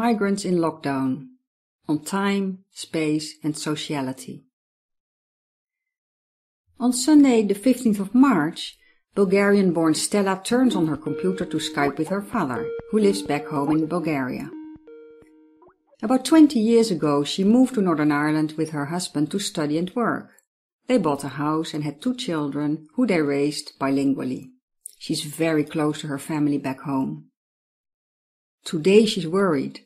Migrants in Lockdown on Time, Space and Sociality. On Sunday, the 15th of March, Bulgarian born Stella turns on her computer to Skype with her father, who lives back home in Bulgaria. About 20 years ago, she moved to Northern Ireland with her husband to study and work. They bought a house and had two children, who they raised bilingually. She's very close to her family back home. Today she's worried.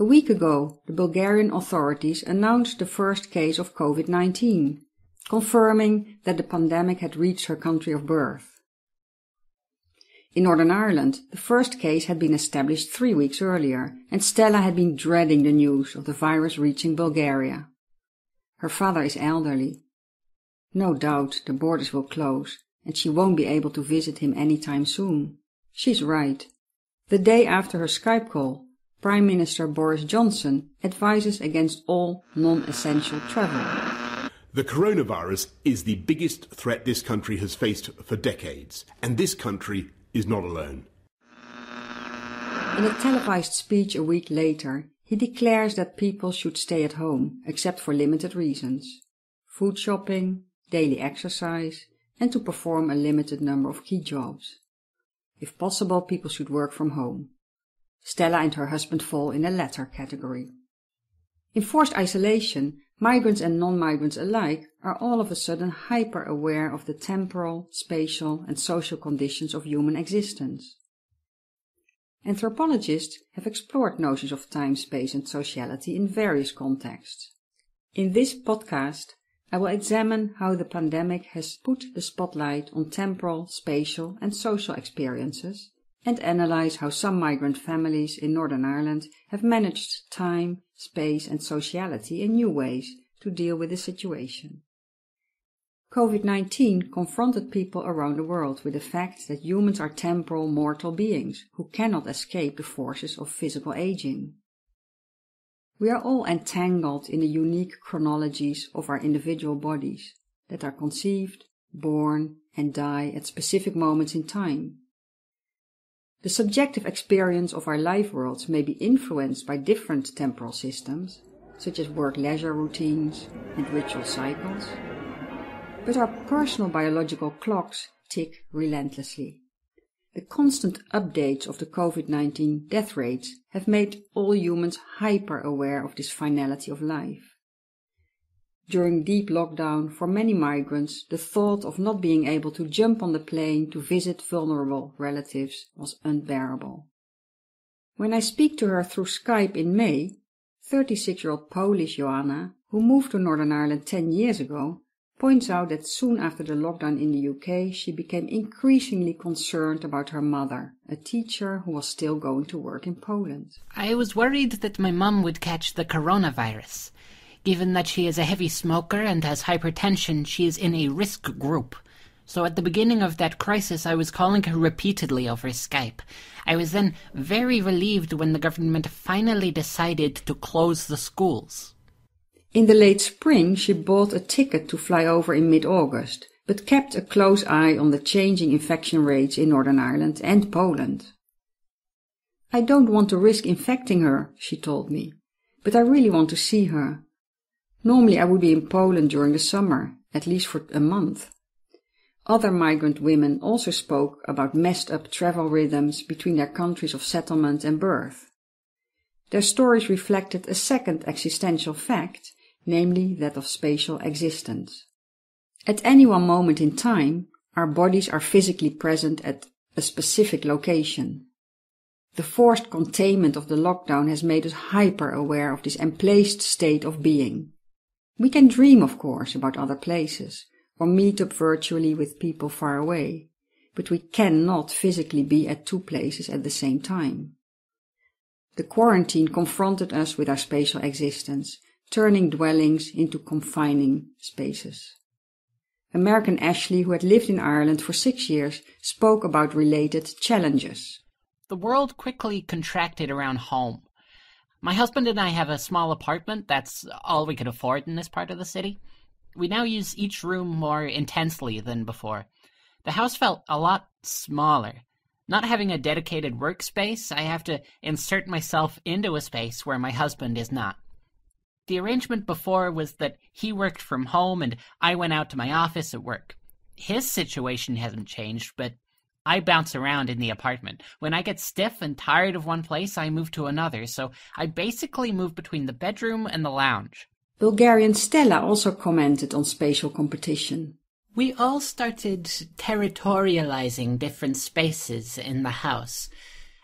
A week ago, the Bulgarian authorities announced the first case of COVID-19, confirming that the pandemic had reached her country of birth. In Northern Ireland, the first case had been established three weeks earlier, and Stella had been dreading the news of the virus reaching Bulgaria. Her father is elderly. No doubt the borders will close, and she won't be able to visit him any time soon. She's right. The day after her Skype call, Prime Minister Boris Johnson advises against all non-essential travel. The coronavirus is the biggest threat this country has faced for decades, and this country is not alone. In a televised speech a week later, he declares that people should stay at home, except for limited reasons. Food shopping, daily exercise, and to perform a limited number of key jobs. If possible, people should work from home. Stella and her husband fall in the latter category. In forced isolation, migrants and non-migrants alike are all of a sudden hyper-aware of the temporal, spatial and social conditions of human existence. Anthropologists have explored notions of time, space and sociality in various contexts. In this podcast, I will examine how the pandemic has put the spotlight on temporal, spatial and social experiences and analyze how some migrant families in Northern Ireland have managed time, space and sociality in new ways to deal with the situation. COVID-19 confronted people around the world with the fact that humans are temporal mortal beings who cannot escape the forces of physical aging. We are all entangled in the unique chronologies of our individual bodies that are conceived, born and die at specific moments in time the subjective experience of our life worlds may be influenced by different temporal systems, such as work-leisure routines and ritual cycles, but our personal biological clocks tick relentlessly. The constant updates of the COVID-19 death rates have made all humans hyper-aware of this finality of life. During deep lockdown, for many migrants, the thought of not being able to jump on the plane to visit vulnerable relatives was unbearable. When I speak to her through Skype in May, 36-year-old Polish Joanna, who moved to Northern Ireland 10 years ago, points out that soon after the lockdown in the UK, she became increasingly concerned about her mother, a teacher who was still going to work in Poland. I was worried that my mum would catch the coronavirus. Given that she is a heavy smoker and has hypertension, she is in a risk group. So at the beginning of that crisis, I was calling her repeatedly over Skype. I was then very relieved when the government finally decided to close the schools. In the late spring, she bought a ticket to fly over in mid-August, but kept a close eye on the changing infection rates in Northern Ireland and Poland. I don't want to risk infecting her, she told me, but I really want to see her. Normally I would be in Poland during the summer, at least for a month. Other migrant women also spoke about messed up travel rhythms between their countries of settlement and birth. Their stories reflected a second existential fact, namely that of spatial existence. At any one moment in time, our bodies are physically present at a specific location. The forced containment of the lockdown has made us hyper aware of this emplaced state of being. We can dream, of course, about other places, or meet up virtually with people far away, but we cannot physically be at two places at the same time. The quarantine confronted us with our spatial existence, turning dwellings into confining spaces. American Ashley, who had lived in Ireland for six years, spoke about related challenges. The world quickly contracted around home. My husband and I have a small apartment. That's all we could afford in this part of the city. We now use each room more intensely than before. The house felt a lot smaller. Not having a dedicated workspace, I have to insert myself into a space where my husband is not. The arrangement before was that he worked from home and I went out to my office at work. His situation hasn't changed, but I bounce around in the apartment. When I get stiff and tired of one place, I move to another, so I basically move between the bedroom and the lounge. Bulgarian Stella also commented on spatial competition. We all started territorializing different spaces in the house.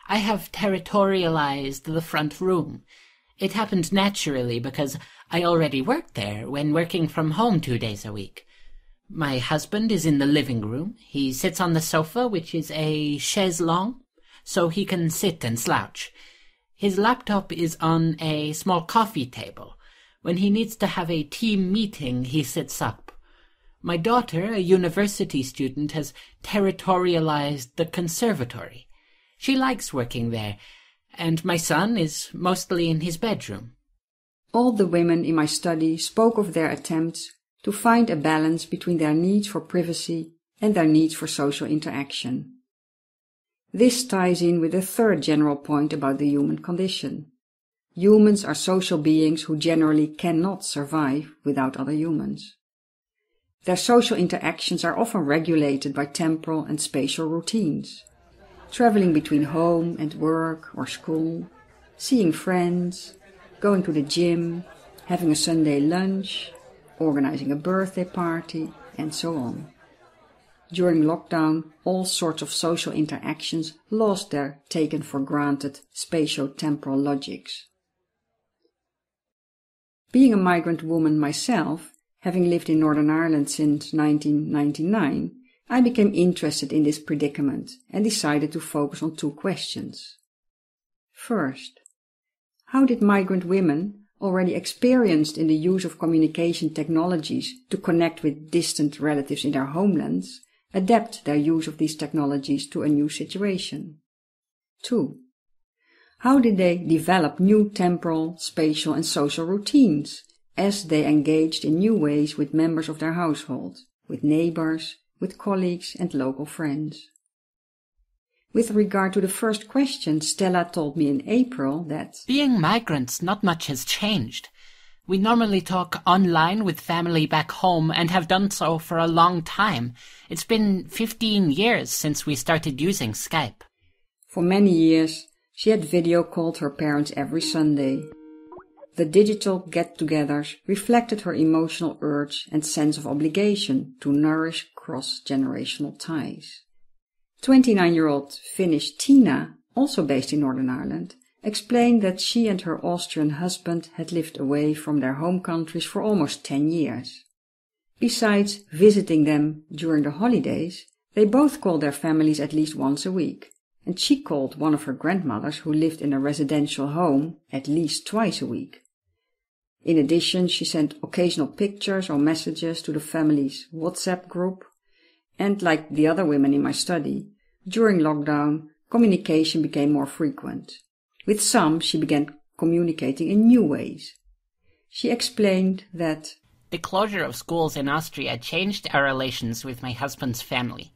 I have territorialized the front room. It happened naturally because I already worked there when working from home two days a week. My husband is in the living room. He sits on the sofa, which is a chaise longue, so he can sit and slouch. His laptop is on a small coffee table. When he needs to have a team meeting, he sits up. My daughter, a university student, has territorialized the conservatory. She likes working there, and my son is mostly in his bedroom. All the women in my study spoke of their attempts to find a balance between their needs for privacy and their needs for social interaction. This ties in with a third general point about the human condition. Humans are social beings who generally cannot survive without other humans. Their social interactions are often regulated by temporal and spatial routines. Traveling between home and work or school, seeing friends, going to the gym, having a Sunday lunch, organizing a birthday party, and so on. During lockdown, all sorts of social interactions lost their taken for granted spatio-temporal logics. Being a migrant woman myself, Having lived in Northern Ireland since 1999, I became interested in this predicament and decided to focus on two questions. First, how did migrant women, already experienced in the use of communication technologies to connect with distant relatives in their homelands, adapt their use of these technologies to a new situation? 2. How did they develop new temporal, spatial and social routines as they engaged in new ways with members of their household, with neighbors, with colleagues and local friends. With regard to the first question, Stella told me in April that Being migrants, not much has changed. We normally talk online with family back home and have done so for a long time. It's been 15 years since we started using Skype. For many years, she had video called her parents every Sunday the digital get-togethers reflected her emotional urge and sense of obligation to nourish cross-generational ties. 29-year-old Finnish Tina, also based in Northern Ireland, explained that she and her Austrian husband had lived away from their home countries for almost 10 years. Besides visiting them during the holidays, they both called their families at least once a week, and she called one of her grandmothers who lived in a residential home at least twice a week. In addition, she sent occasional pictures or messages to the family's WhatsApp group. And like the other women in my study, during lockdown, communication became more frequent. With some, she began communicating in new ways. She explained that the closure of schools in Austria changed our relations with my husband's family.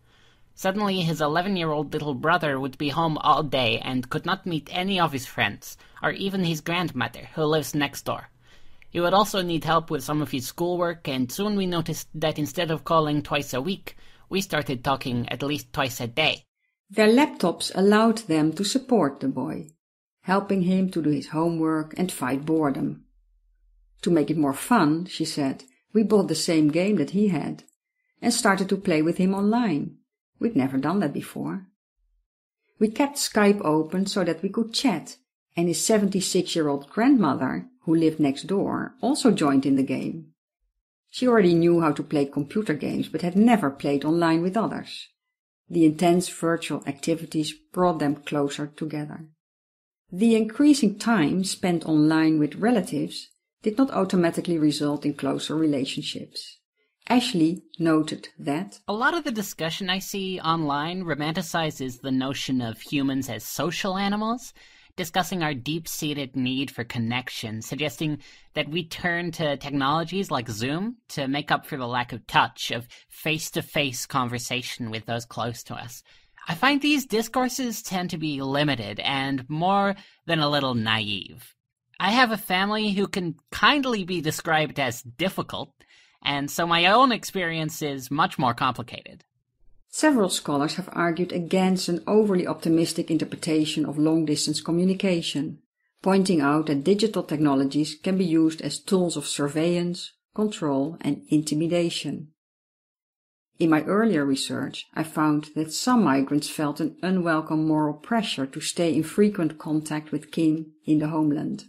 Suddenly, his 11 year old little brother would be home all day and could not meet any of his friends, or even his grandmother, who lives next door. He would also need help with some of his schoolwork, and soon we noticed that instead of calling twice a week, we started talking at least twice a day. Their laptops allowed them to support the boy, helping him to do his homework and fight boredom. To make it more fun, she said, we bought the same game that he had and started to play with him online. We'd never done that before. We kept Skype open so that we could chat, and his 76 year old grandmother who lived next door, also joined in the game. She already knew how to play computer games, but had never played online with others. The intense virtual activities brought them closer together. The increasing time spent online with relatives did not automatically result in closer relationships. Ashley noted that a lot of the discussion I see online romanticizes the notion of humans as social animals discussing our deep seated need for connection, suggesting that we turn to technologies like Zoom to make up for the lack of touch, of face to face conversation with those close to us. I find these discourses tend to be limited and more than a little naive. I have a family who can kindly be described as difficult, and so my own experience is much more complicated. Several scholars have argued against an overly optimistic interpretation of long distance communication, pointing out that digital technologies can be used as tools of surveillance, control, and intimidation. In my earlier research, I found that some migrants felt an unwelcome moral pressure to stay in frequent contact with kin in the homeland.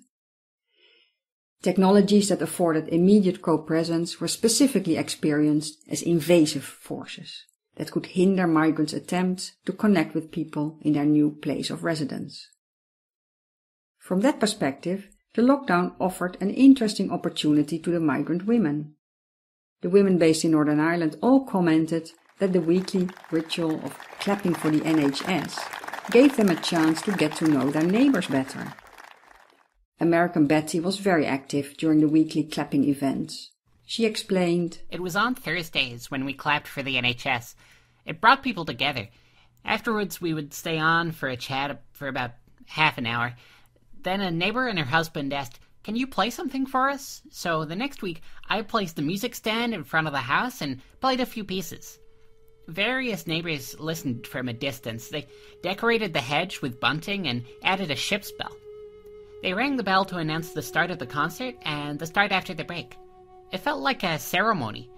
Technologies that afforded immediate co-presence were specifically experienced as invasive forces that could hinder migrants' attempts to connect with people in their new place of residence. From that perspective, the lockdown offered an interesting opportunity to the migrant women. The women based in Northern Ireland all commented that the weekly ritual of clapping for the NHS gave them a chance to get to know their neighbors better. American Betty was very active during the weekly clapping events. She explained, It was on Thursdays when we clapped for the NHS. It brought people together. Afterwards, we would stay on for a chat for about half an hour. Then a neighbor and her husband asked, can you play something for us? So the next week, I placed the music stand in front of the house and played a few pieces. Various neighbors listened from a distance. They decorated the hedge with bunting and added a ship's bell. They rang the bell to announce the start of the concert and the start after the break. It felt like a ceremony.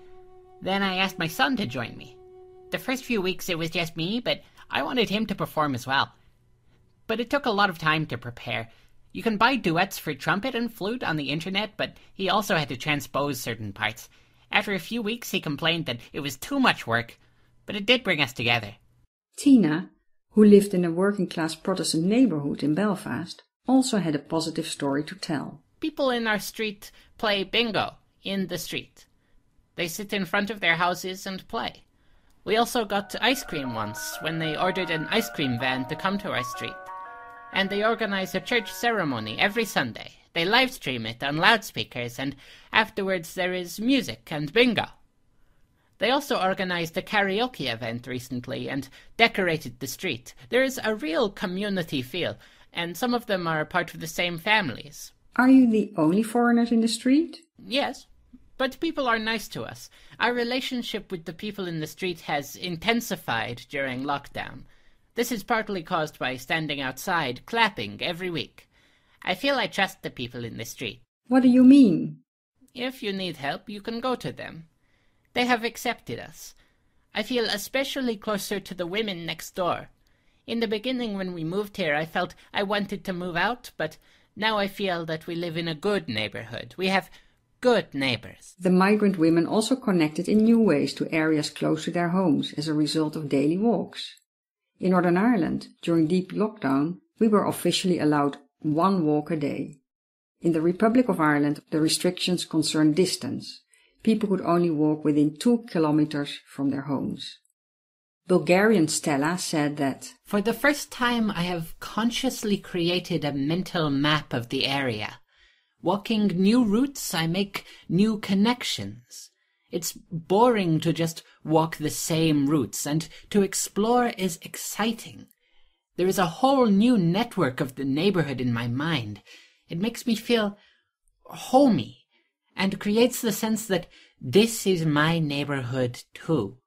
Then I asked my son to join me. The first few weeks it was just me, but I wanted him to perform as well. But it took a lot of time to prepare. You can buy duets for trumpet and flute on the internet, but he also had to transpose certain parts. After a few weeks, he complained that it was too much work, but it did bring us together. Tina, who lived in a working class Protestant neighborhood in Belfast, also had a positive story to tell. People in our street play bingo in the street. They sit in front of their houses and play. We also got ice cream once when they ordered an ice cream van to come to our street and they organize a church ceremony every Sunday. They live stream it on loudspeakers, and afterwards there is music and bingo. They also organized a karaoke event recently and decorated the street. There is a real community feel, and some of them are part of the same families. Are you the only foreigners in the street? Yes, but people are nice to us. Our relationship with the people in the street has intensified during lockdown. This is partly caused by standing outside, clapping every week. I feel I trust the people in the street. What do you mean? If you need help, you can go to them. They have accepted us. I feel especially closer to the women next door. In the beginning, when we moved here, I felt I wanted to move out, but now I feel that we live in a good neighborhood. We have good neighbors. The migrant women also connected in new ways to areas close to their homes as a result of daily walks. In Northern Ireland, during deep lockdown, we were officially allowed one walk a day. In the Republic of Ireland, the restrictions concerned distance. People could only walk within two kilometers from their homes. Bulgarian Stella said that For the first time, I have consciously created a mental map of the area. Walking new routes, I make new connections. It's boring to just walk the same routes, and to explore is exciting. There is a whole new network of the neighborhood in my mind. It makes me feel homey and creates the sense that this is my neighborhood too.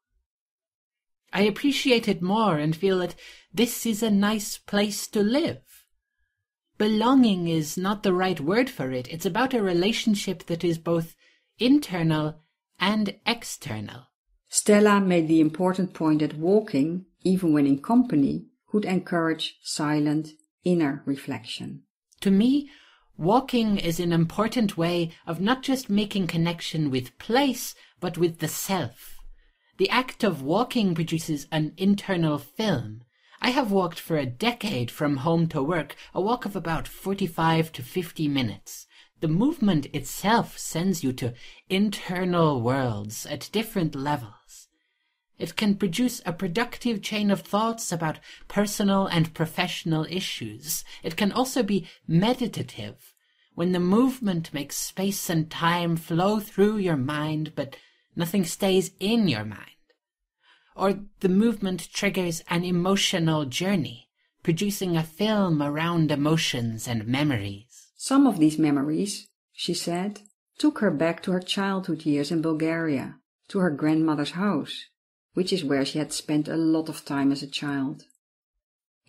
I appreciate it more and feel that this is a nice place to live. Belonging is not the right word for it. It's about a relationship that is both internal and external. Stella made the important point that walking, even when in company, could encourage silent inner reflection. To me, walking is an important way of not just making connection with place, but with the self. The act of walking produces an internal film. I have walked for a decade from home to work, a walk of about 45 to 50 minutes. The movement itself sends you to internal worlds at different levels. It can produce a productive chain of thoughts about personal and professional issues. It can also be meditative, when the movement makes space and time flow through your mind, but nothing stays in your mind. Or the movement triggers an emotional journey, producing a film around emotions and memories. Some of these memories, she said, took her back to her childhood years in Bulgaria, to her grandmother's house, which is where she had spent a lot of time as a child.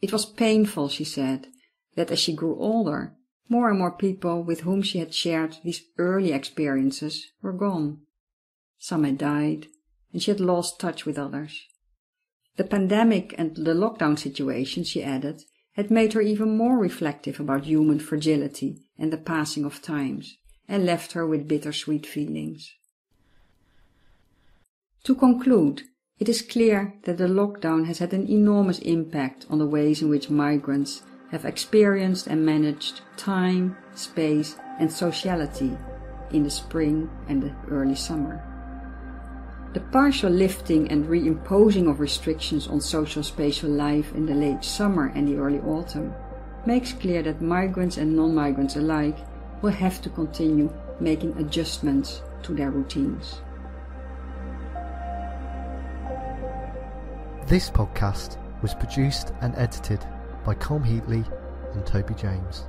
It was painful, she said, that as she grew older, more and more people with whom she had shared these early experiences were gone. Some had died, and she had lost touch with others. The pandemic and the lockdown situation, she added, had made her even more reflective about human fragility and the passing of times, and left her with bittersweet feelings. To conclude, it is clear that the lockdown has had an enormous impact on the ways in which migrants have experienced and managed time, space, and sociality in the spring and the early summer. The partial lifting and reimposing of restrictions on social spatial life in the late summer and the early autumn makes clear that migrants and non-migrants alike will have to continue making adjustments to their routines. This podcast was produced and edited by Colm Heatley and Toby James.